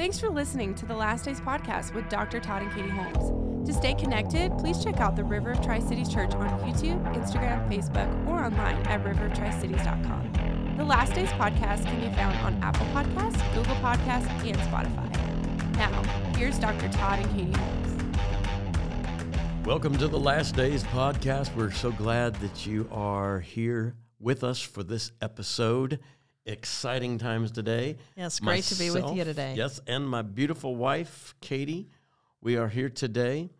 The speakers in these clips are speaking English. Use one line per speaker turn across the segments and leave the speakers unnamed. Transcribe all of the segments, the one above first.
Thanks for listening to the Last Days podcast with Dr. Todd and Katie Holmes. To stay connected, please check out the River of Tri Cities Church on YouTube, Instagram, Facebook, or online at riveroftricities.com. The Last Days podcast can be found on Apple Podcasts, Google Podcasts, and Spotify. Now, here's Dr. Todd and Katie Holmes.
Welcome to the Last Days podcast. We're so glad that you are here with us for this episode. Exciting times today.
Yes, great to be with you today.
Yes, and my beautiful wife, Katie. We are here today,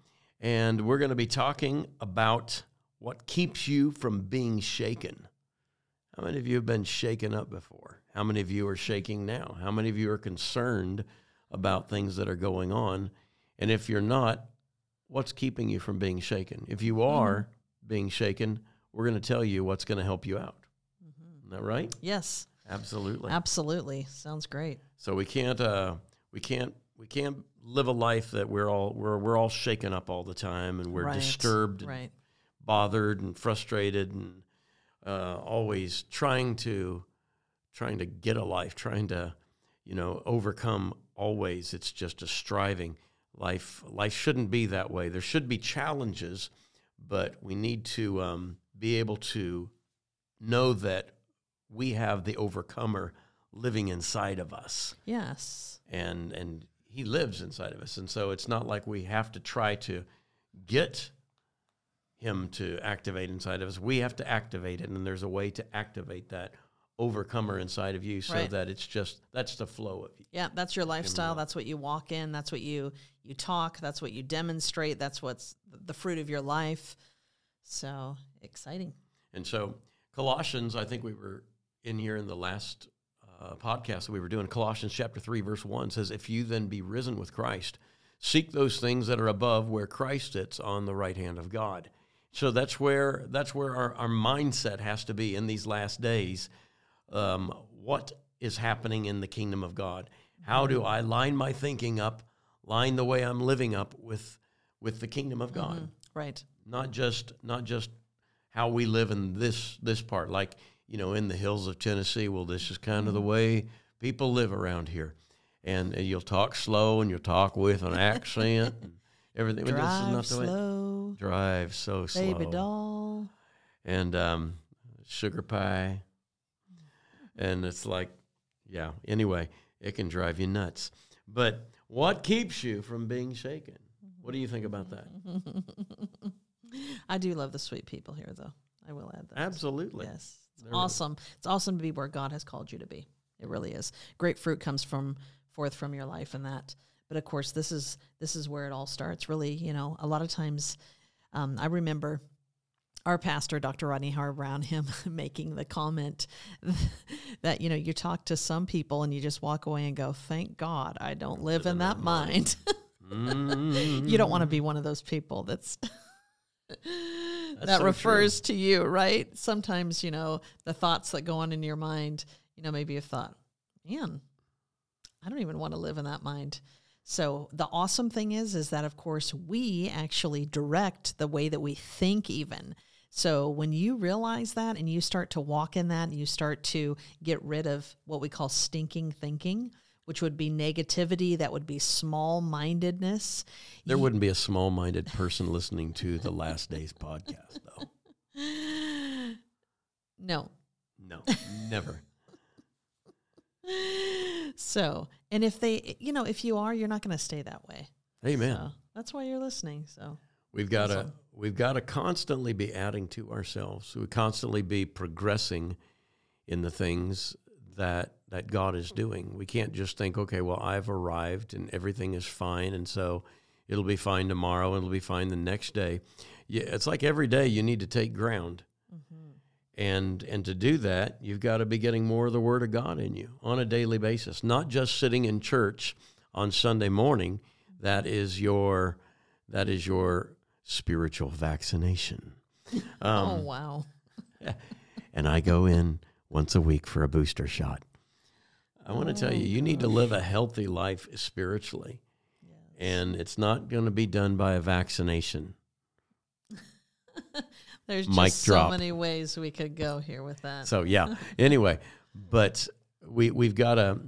and we're going to be talking about what keeps you from being shaken. How many of you have been shaken up before? How many of you are shaking now? How many of you are concerned about things that are going on? And if you're not, what's keeping you from being shaken? If you mm-hmm. are being shaken, we're going to tell you what's going to help you out. Mm-hmm. Isn't that right?
Yes,
Absolutely.
absolutely. Sounds great.
So we can't uh, we can't we can't live a life that we're all we're we're all shaken up all the time and we're
Right,
disturbed, and
Right.
bothered, and frustrated, and uh, always trying to trying to get a life, trying to you know overcome. Always, it's just a striving life. Life shouldn't be that way. There should be challenges, but we need to um, be able to know that we have the overcomer living inside of us
Yes.
and and he lives inside of us and so it's not like we have to try to get him to activate inside of us we have to activate it and there's a way to activate that overcomer inside of you so
Right.
that it's just that's the flow of you
Yeah, that's your lifestyle. That's what you walk in. That's what you you talk. That's what you demonstrate. That's what's the fruit of your life. So exciting.
and so colossians i think we were in here in the last uh, podcast that we were doing colossians chapter 3 verse 1 says if you then be risen with christ seek those things that are above where christ sits on the right hand of god. So that's where that's where our, our mindset has to be in these last days. Um, what is happening in the kingdom of god? How do i line my thinking up line the way i'm living up with with the kingdom of god?
Right.
not just not just how we live in this this part. Like you know in the hills of Tennessee. Well this is kind of the way people live around here. And, and you'll talk slow and you'll talk with an accent and everything
Drive
this is not the way
slow,
drive so slow.
baby doll.
and um, sugar pie. And it's like yeah anyway it can drive you nuts. But what keeps you from being shaken? What do you think about that?
I do love the sweet people here, though. I will add that.
absolutely
Yes. It's awesome. It's awesome to be where God has called you to be. It really is. Great fruit comes from forth from your life and that. But of course, this is this is where it all starts. Really, you know, a lot of times um, I remember our pastor, Dr. Rodney Howard Browne, him making the comment that, you know, you talk to some people and you just walk away and go, Thank God I don't live in that mind.
Mm.
you don't want to be one of those people That's that
so
refers to you, right? Sometimes, you know, the thoughts that go on in your mind, you know, maybe you've thought, man, I don't even want to live in that mind. So the awesome thing is, is that of course we actually direct the way that we think even. So when you realize that and you start to walk in that and you start to get rid of what we call stinking thinking, which would be negativity, that would be small mindedness.
There wouldn't be a small minded person listening to the Last Days podcast, though.
No,
No, never.
So, and if they, you know, if you are, you're not going to stay that way.
Amen.
So that's why you're listening. So,
We've got to we've got to constantly be adding to ourselves. We constantly be progressing in the things that that God is doing. We can't just think, okay, well, I've arrived and everything is fine, and so it'll be fine tomorrow, it'll be fine the next day. Yeah, it's like every day you need to take ground. And and to do that, you've got to be getting more of the Word of God in you on a daily basis, not just sitting in church on Sunday morning. That is your that is your spiritual vaccination.
oh
Um,
wow,
and I go in once a week for a booster shot. I want to tell you, oh, you need to live a healthy life spiritually, and it's not going to be done by a vaccination.
there's
Mic
just so many ways we could go here with that.
So yeah. Anyway, but we we've got to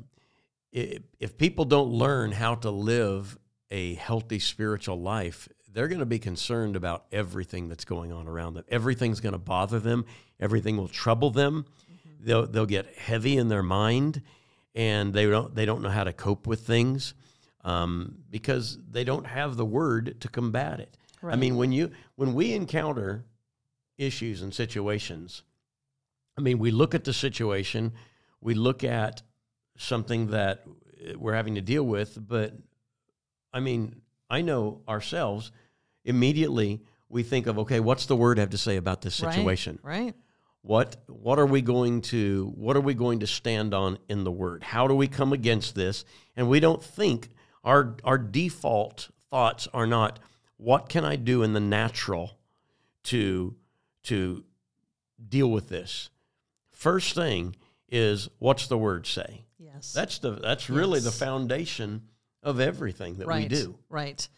if people don't learn how to live a healthy spiritual life, they're going to be concerned about everything that's going on around them. Everything's going to bother them. Everything will trouble them. Mm-hmm. They'll they'll get heavy in their mind, and they don't they don't know how to cope with things um, because they don't have the word to combat it. I mean, when you when we encounter issues and situations, I mean, we look at the situation, we look at something that we're having to deal with, but I mean, I know ourselves immediately we think of okay, what's the word have to say about this
Right,
situation?
Right.
What what are we going to what are we going to stand on in the word? How do we come against this? And we don't think our our default thoughts are not what can I do in the natural to to deal with this. First thing is what's the word say?
Yes.
That's the that's really the foundation of everything that
right.
we do.
Right.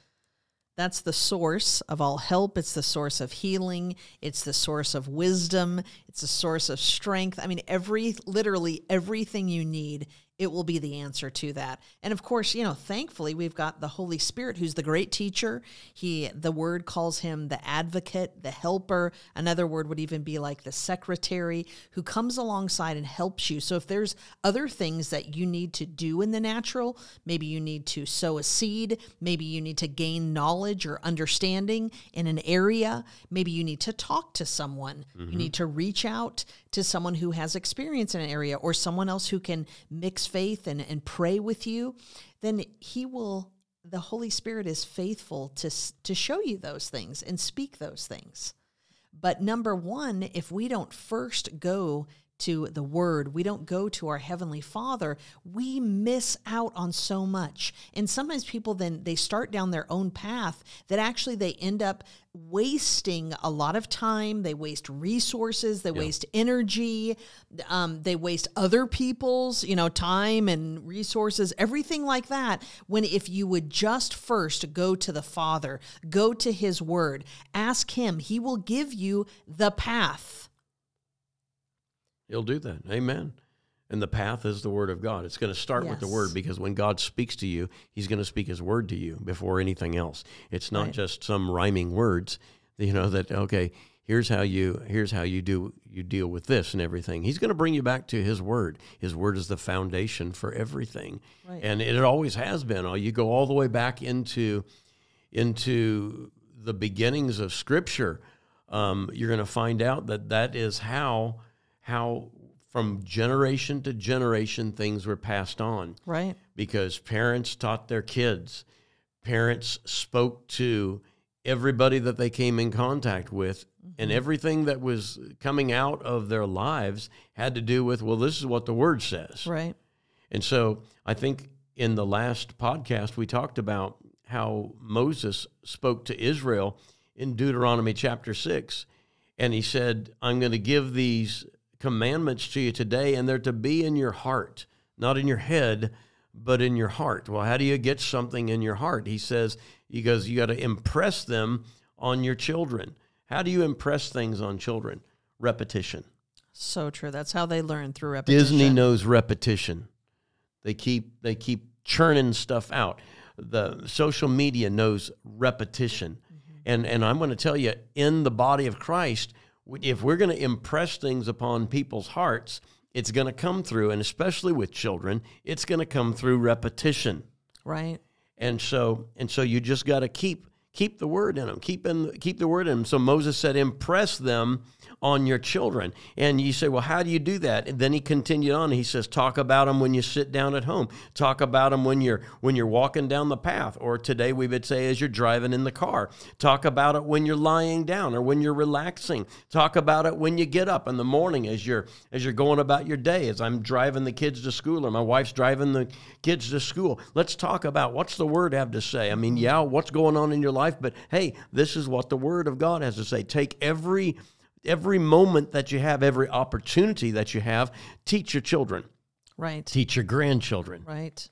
That's the source of all help. It's the source of healing. It's the source of wisdom. It's the source of strength. I mean, every, literally everything you need, it will be the answer to that. And of course, you know, thankfully we've got the Holy Spirit who's the great teacher. He, the word calls him the advocate, the helper. Another word would even be like the secretary who comes alongside and helps you. So if there's other things that you need to do in the natural, maybe you need to sow a seed, maybe you need to gain knowledge or understanding in an area, maybe you need to talk to someone. You mm-hmm. need to reach out to someone who has experience in an area or someone else who can mix faith and, and pray with you, then he will the Holy Spirit is faithful to to show you those things and speak those things. But number one, if we don't first go to the Word, we don't go to our Heavenly Father, we miss out on so much. And sometimes people then they start down their own path that actually they end up wasting a lot of time. They waste resources. They waste energy. Um, they waste other people's, you know, time and resources, everything like that. When if you would just first go to the Father, go to His Word, ask Him, He will give you the path.
He'll do that. Amen. And the path is the word of God. It's going to start with the word because when God speaks to you, he's going to speak his word to you before anything else. It's not
Right.
just some rhyming words, you know, that okay, here's how you here's how you do you deal with this and everything. He's going to bring you back to his word. His word is the foundation for everything.
Right.
And it always has been. Oh, You go all the way back into into the beginnings of Scripture, um, you're going to find out that that is how how from generation to generation things were passed on
Right.
because parents taught their kids, parents spoke to everybody that they came in contact with. And mm-hmm. everything that was coming out of their lives had to do with, well, this is what the word says.
Right.
And so I think in the last podcast, we talked about how Moses spoke to Israel in Deuteronomy chapter 6. And he said, I'm going to give these commandments to you today, and they're to be in your heart, not in your head, but in your heart. Well, how do you get something in your heart? He says, he goes, you got to impress them on your children. How do you impress things on children? Repetition.
So true. That's how they learn through repetition.
Disney knows repetition. They keep they keep churning stuff out. The social media knows repetition. Mm-hmm. And and I'm going to tell you in the body of Christ, if we're going to impress things upon people's hearts, it's going to come through and especially with children, it's going to come through repetition.
Right.
And so and so you just got to keep keep the word in them. Keep in keep the word in them. So Moses said, impress them on your children. And you say, well, how do you do that? And then he continued on. He says, talk about them when you sit down at home. Talk about them when you're when you're walking down the path. Or today we would say as you're driving in the car. Talk about it when you're lying down or when you're relaxing. Talk about it when you get up in the morning as you're as you're going about your day. As I'm driving the kids to school or my wife's driving the kids to school. Let's talk about what's the word have to say. I mean, yeah, what's going on in your life, but hey, this is what the word of God has to say. Take every every moment that you have, every opportunity that you have, teach your children,
Right.
teach your grandchildren.
Right.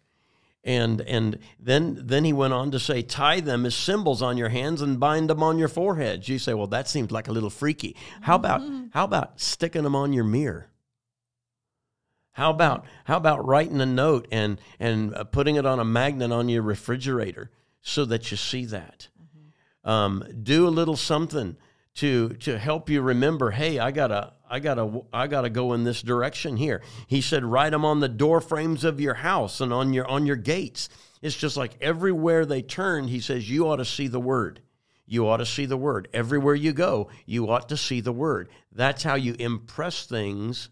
And and then then he went on to say, tie them as symbols on your hands and bind them on your foreheads. You say, well, that seems like a little freaky. How about how about sticking them on your mirror? How about how about writing a note and and uh, putting it on a magnet on your refrigerator so that you see that? Um, do a little something to to help you remember. Hey, I gotta I gotta I gotta go in this direction here. He said, write them on the door frames of your house and on your on your gates. It's just like everywhere they turn, he says, you ought to see the word. You ought to see the word. Everywhere you go, you ought to see the word. That's how you impress things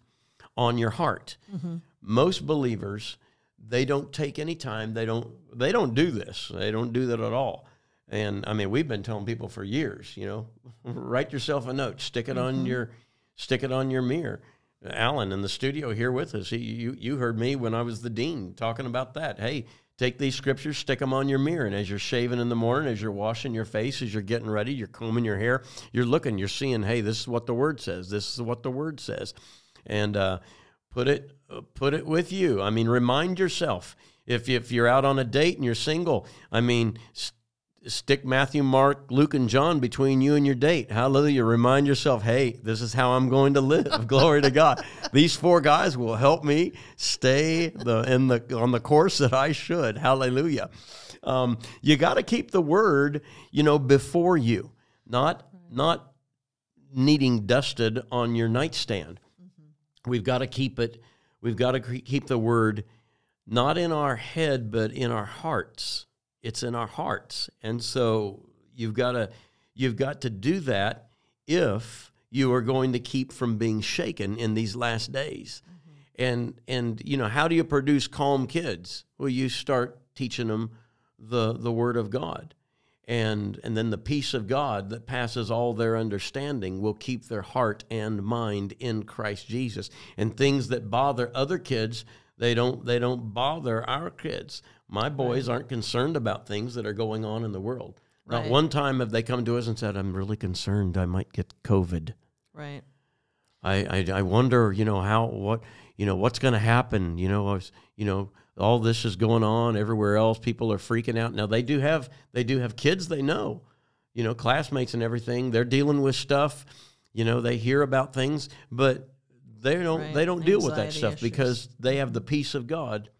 on your heart. Mm-hmm. Most believers, they don't take any time. They don't they don't do this. They don't do that at all. And I mean, we've been telling people for years, you know, write yourself a note, stick it on your stick it on your mirror. Alan in the studio here with us. He, you you heard me when I was the dean talking about that. Hey, take these scriptures, stick them on your mirror, and as you're shaving in the morning, as you're washing your face, as you're getting ready, you're combing your hair, you're looking, you're seeing, hey, this is what the word says. This is what the word says, and uh, put it uh, put it with you. I mean, remind yourself if if you're out on a date and you're single. I mean. St- stick Matthew, Mark, Luke, and John between you and your date. Hallelujah. Remind yourself, hey, this is how I'm going to live. Glory to God. These four guys will help me stay the in the on the course that I should. Hallelujah. Um, you got to keep the word, you know, before you, not not needing dusted on your nightstand. We've got to keep it. We've got to keep the word not in our head, but in our hearts it's in our hearts. And so you've got to you've got to do that if you are going to keep from being shaken in these last days. Mm-hmm. and and you know how do you produce calm kids? Well you start teaching them the the word of god. And and then the peace of god that passes all their understanding will keep their heart and mind in christ jesus. And things that bother other kids they don't they don't bother our kids my boys right. aren't concerned about things that are going on in the world. Right. Not one time have they come to us and said, "I'm really concerned. I might get COVID."
Right.
I I, I wonder, you know, how what you know what's going to happen. You know, I was, you know, all this is going on everywhere else. People are freaking out. Now they do have they do have kids they know, you know, classmates and everything. They're dealing with stuff. You know, they hear about things, but they don't right. they don't Anxiety deal with that stuff issues. because they have the peace of God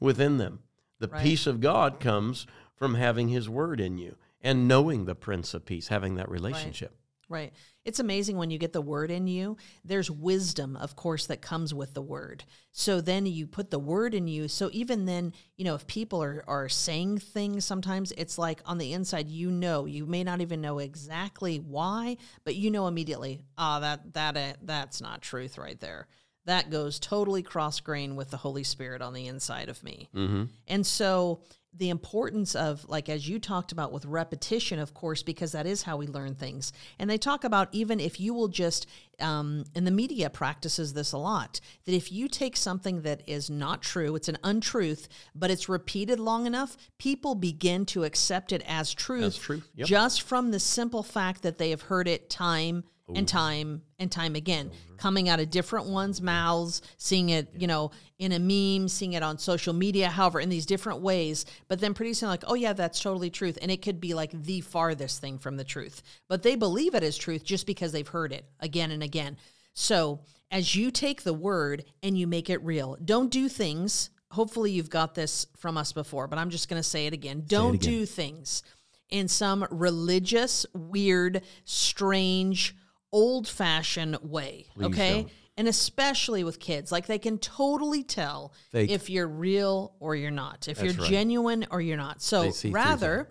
within them. The right. peace of God comes from having His Word in you and knowing the Prince of Peace, having that relationship.
Right. Right. It's amazing when you get the Word in you. There's wisdom, of course, that comes with the Word. So then you put the Word in you. So even then, you know, if people are, are saying things sometimes, it's like on the inside, you know, you may not even know exactly why, but you know immediately, ah, oh, that, that, uh, that's not truth right there that goes totally cross grain with the Holy Spirit on the inside of me. Mm-hmm. And so the importance of like as you talked about with repetition of course because that is how we learn things and they talk about even if you will just um, and the media practices this a lot that if you take something that is not true it's an untruth but it's repeated long enough people begin to accept it as truth,
as truth. Yep.
just from the simple fact that they have heard it time and time and time again, coming out of different ones' mouths, seeing it, you know, in a meme, seeing it on social media, however, in these different ways, but then producing like, oh yeah, that's totally truth. And it could be like the farthest thing from the truth. But they believe it is truth just because they've heard it again and again. So as you take the word and you make it real, don't do things. Hopefully you've got this from us before, but I'm just going to say it again. Don't it again. do things in some religious, weird, strange, old fashioned way. Please okay. Don't. And especially with kids, like they can totally tell Fake. if you're real or you're not, if That's you're right. genuine or you're not. So rather,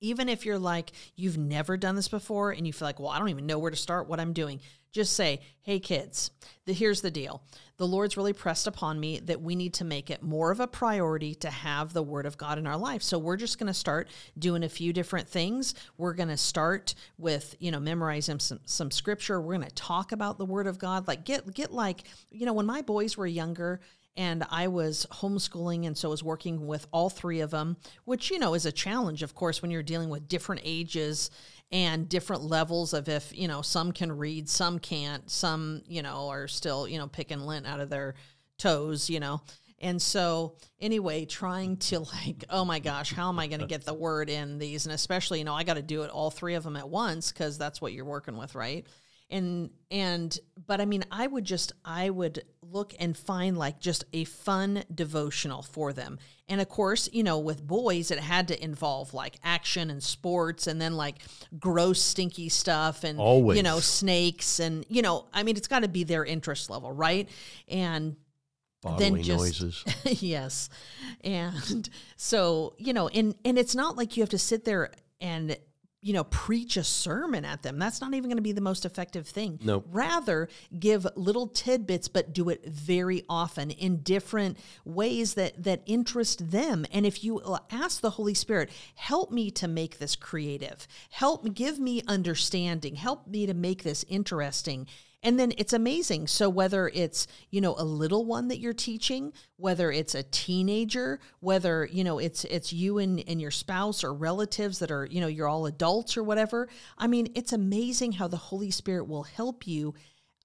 even if you're like, you've never done this before and you feel like, well, I don't even know where to start what I'm doing, just say, hey, kids, the, here's the deal. The Lord's really pressed upon me that we need to make it more of a priority to have the Word of God in our life. So we're just going to start doing a few different things. We're going to start with, you know, memorizing some, some scripture. We're going to talk about the Word of God. Like, get, get like, you know, when my boys were younger, and I was homeschooling and so was working with all three of them, which you know is a challenge of course when you're dealing with different ages and different levels of if you know some can read some can't some you know are still you know picking lint out of their toes you know. And so anyway trying to like oh my gosh how am i going to get the word in these? And especially you know i got to do it all three of them at once because that's what you're working with right and and but i mean i would just i would look and find like just a fun devotional for them and of course you know with boys it had to involve like action and sports and then like gross stinky stuff and
Always.
you know snakes and you know i mean it's got to be their interest level right and
Bodily
just-
noises.
yes. And so, you know, and and it's not like you have to sit there and you know preach a sermon at them. That's not even going to be the most effective thing.
Nope.
Rather, give little tidbits but do it very often in different ways that that interest them. And if you ask the Holy Spirit, help me to make this creative. Help give me understanding. Help me to make this interesting. And then it's amazing. So whether it's, you know, a little one that you're teaching, whether it's a teenager, whether, you know, it's it's you and, and your spouse or relatives that are, you know, you're all adults or whatever. I mean, it's amazing how the Holy Spirit will help you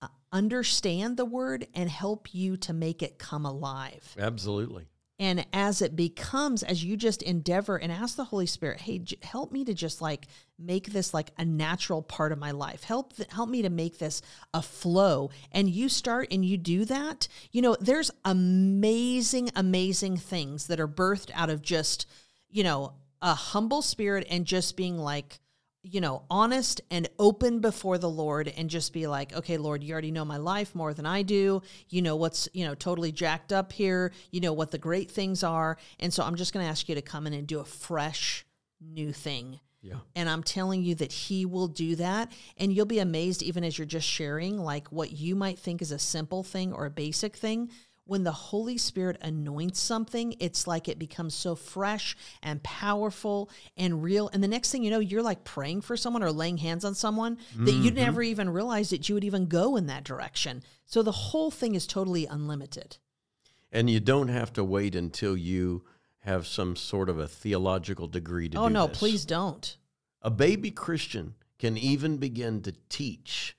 uh, understand the word and help you to make it come alive.
Absolutely.
And as it becomes, as you just endeavor and ask the Holy Spirit, hey, j- help me to just like make this like a natural part of my life. Help th- help me to make this a flow. And you start and you do that. You know, there's amazing, amazing things that are birthed out of just, you know, a humble spirit and just being like, you know, honest and open before the Lord and just be like, okay, Lord, you already know my life more than I do. You know what's, you know, totally jacked up here. You know what the great things are. And so I'm just going to ask you to come in and do a fresh new thing.
Yeah.
And I'm telling you that he will do that. And you'll be amazed, even as you're just sharing, like what you might think is a simple thing or a basic thing. When the Holy Spirit anoints something, it's like it becomes so fresh and powerful and real. And the next thing you know, you're like praying for someone or laying hands on someone that you mm-hmm. never even realized that you would even go in that direction. So the whole thing is totally unlimited.
And you don't have to wait until you have some sort of a theological degree to
oh,
do.
Oh, no,
this.
please don't.
A baby Christian can even begin to teach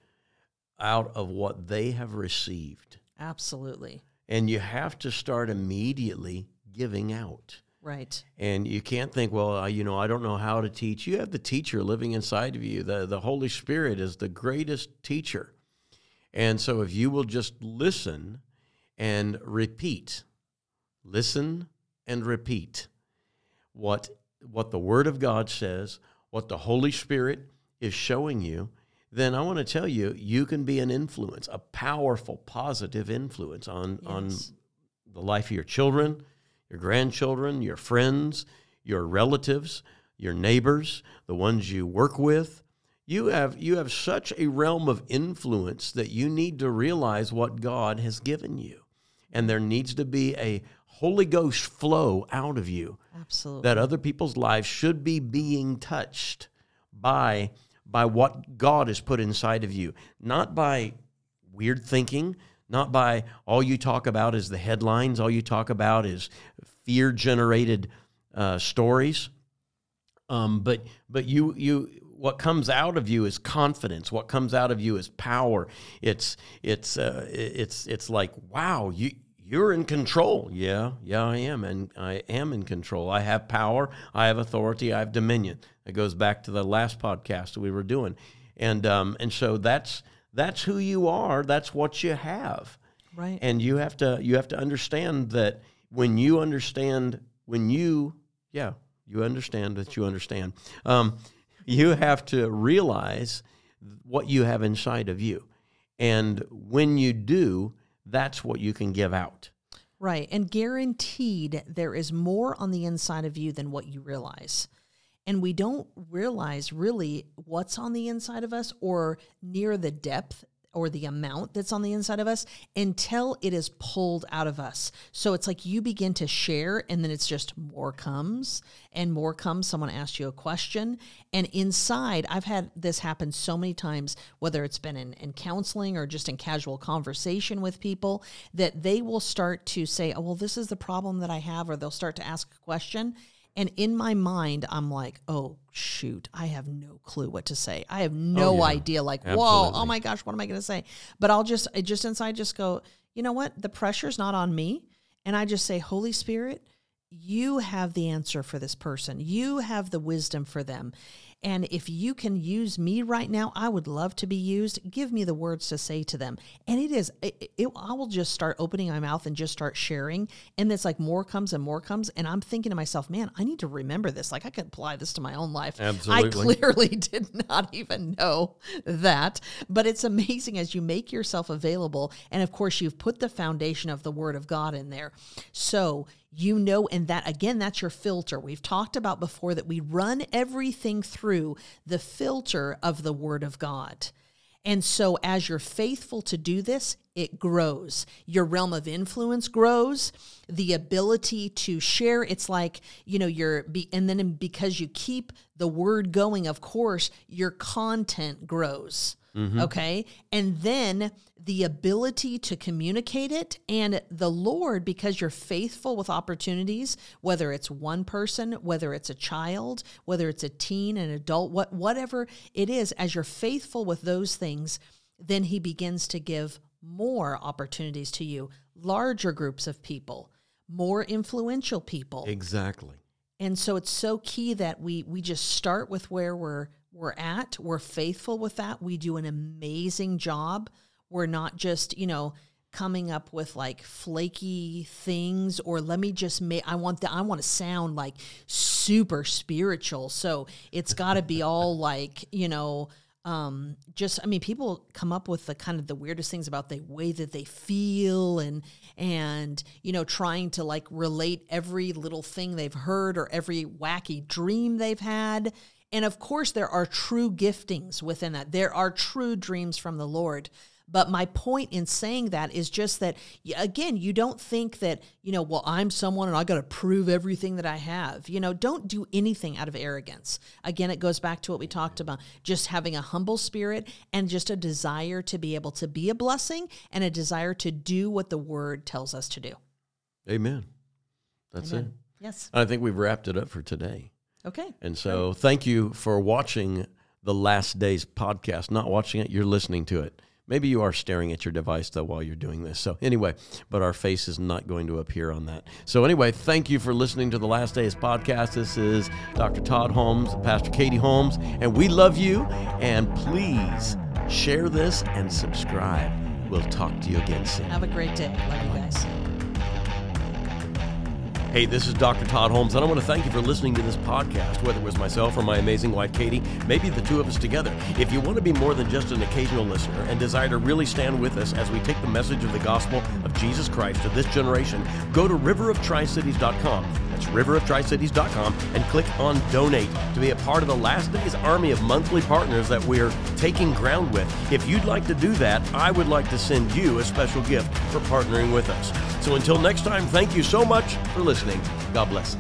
out of what they have received.
Absolutely.
And you have to start immediately giving out.
Right.
And you can't think, well, I, you know, I don't know how to teach. You have the teacher living inside of you. The, the Holy Spirit is the greatest teacher. And so if you will just listen and repeat, listen and repeat what, what the Word of God says, what the Holy Spirit is showing you, then I want to tell you, you can be an influence, a powerful, positive influence on, on the life of your children, your grandchildren, your friends, your relatives, your neighbors, the ones you work with. You have you have such a realm of influence that you need to realize what God has given you. And there needs to be a Holy Ghost flow out of you
Absolutely.
that other people's lives should be being touched by by what God has put inside of you, not by weird thinking, not by all you talk about is the headlines, all you talk about is fear generated uh, stories. Um, but but you you what comes out of you is confidence. What comes out of you is power. It's it's uh, it's it's like wow you you're in control. Yeah yeah I am and I am in control. I have power. I have authority. I have dominion. It goes back to the last podcast that we were doing, and um, and so that's that's who you are. That's what you have
right.
and you have to you have to understand that when you understand when you yeah you understand that you understand um, you have to realize what you have inside of you and when you do that's what you can give out
Right. And guaranteed there is more on the inside of you than what you realize. And we don't realize really what's on the inside of us or near the depth or the amount that's on the inside of us until it is pulled out of us. So it's like you begin to share and then it's just more comes and more comes. Someone asks you a question. And inside, I've had this happen so many times, whether it's been in, in counseling or just in casual conversation with people, that they will start to say, Oh, well, this is the problem that I have, or they'll start to ask a question. And in my mind, I'm like, oh, shoot, I have no clue what to say. I have no
Oh, yeah.
idea. Like, whoa, oh my gosh, what am I going to say? But I'll just, I just inside just go, you know what? The pressure's not on me. And I just say, Holy Spirit, you have the answer for this person. You have the wisdom for them. And if you can use me right now, I would love to be used. Give me the words to say to them. And it is, it, it, I will just start opening my mouth and just start sharing. And it's like more comes and more comes. And I'm thinking to myself, man, I need to remember this. Like I could apply this to my own life.
Absolutely.
I clearly did not even know that. But it's amazing as you make yourself available. And of course, you've put the foundation of the Word of God in there. So you know, and that again, that's your filter. We've talked about before that we run everything through the filter of the Word of God. And so, as you're faithful to do this, it grows. Your realm of influence grows. The ability to share, it's like, you know, you're, be, and then because you keep the word going, of course, your content grows. Mm-hmm. Okay. And then the ability to communicate it and the Lord, because you're faithful with opportunities, whether it's one person, whether it's a child, whether it's a teen, an adult, what, whatever it is, as you're faithful with those things, then He begins to give more opportunities to you, larger groups of people, more influential people.
Exactly.
And so it's so key that we we just start with where we're we're at. We're faithful with that. We do an amazing job. We're not just, you know, coming up with like flaky things or let me just make I want the I want to sound like super spiritual. So it's got to be all like, you know, um, just I mean, people come up with the kind of the weirdest things about the way that they feel and and you know trying to like relate every little thing they've heard or every wacky dream they've had and of course, there are true giftings within that. There are true dreams from the Lord. But my point in saying that is just that, again, you don't think that, you know, well, I'm someone and I got to prove everything that I have. You know, don't do anything out of arrogance. Again, it goes back to what we talked about just having a humble spirit and just a desire to be able to be a blessing and a desire to do what the word tells us to do.
Amen. That's Amen. it.
Yes.
I think we've wrapped it up for today.
Okay.
And so great. thank you for watching the Last Days podcast. Not watching it, you're listening to it. Maybe you are staring at your device though while you're doing this. So anyway, but our face is not going to appear on that. So anyway, thank you for listening to the Last Days podcast. This is Dr. Todd Holmes, Pastor Katie Holmes, and we love you. And please share this and subscribe. We'll talk to you again soon.
Have a great day. Love you guys.
Hey, this is Dr. Todd Holmes, and I want to thank you for listening to this podcast, whether it was myself or my amazing wife, Katie, maybe the two of us together. If you want to be more than just an occasional listener and desire to really stand with us as we take the message of the gospel of Jesus Christ to this generation, go to riveroftricities.com. That's riveroftricities.com and click on donate to be a part of the last day's army of monthly partners that we're taking ground with. If you'd like to do that, I would like to send you a special gift for partnering with us. So until next time, thank you so much for listening. God bless.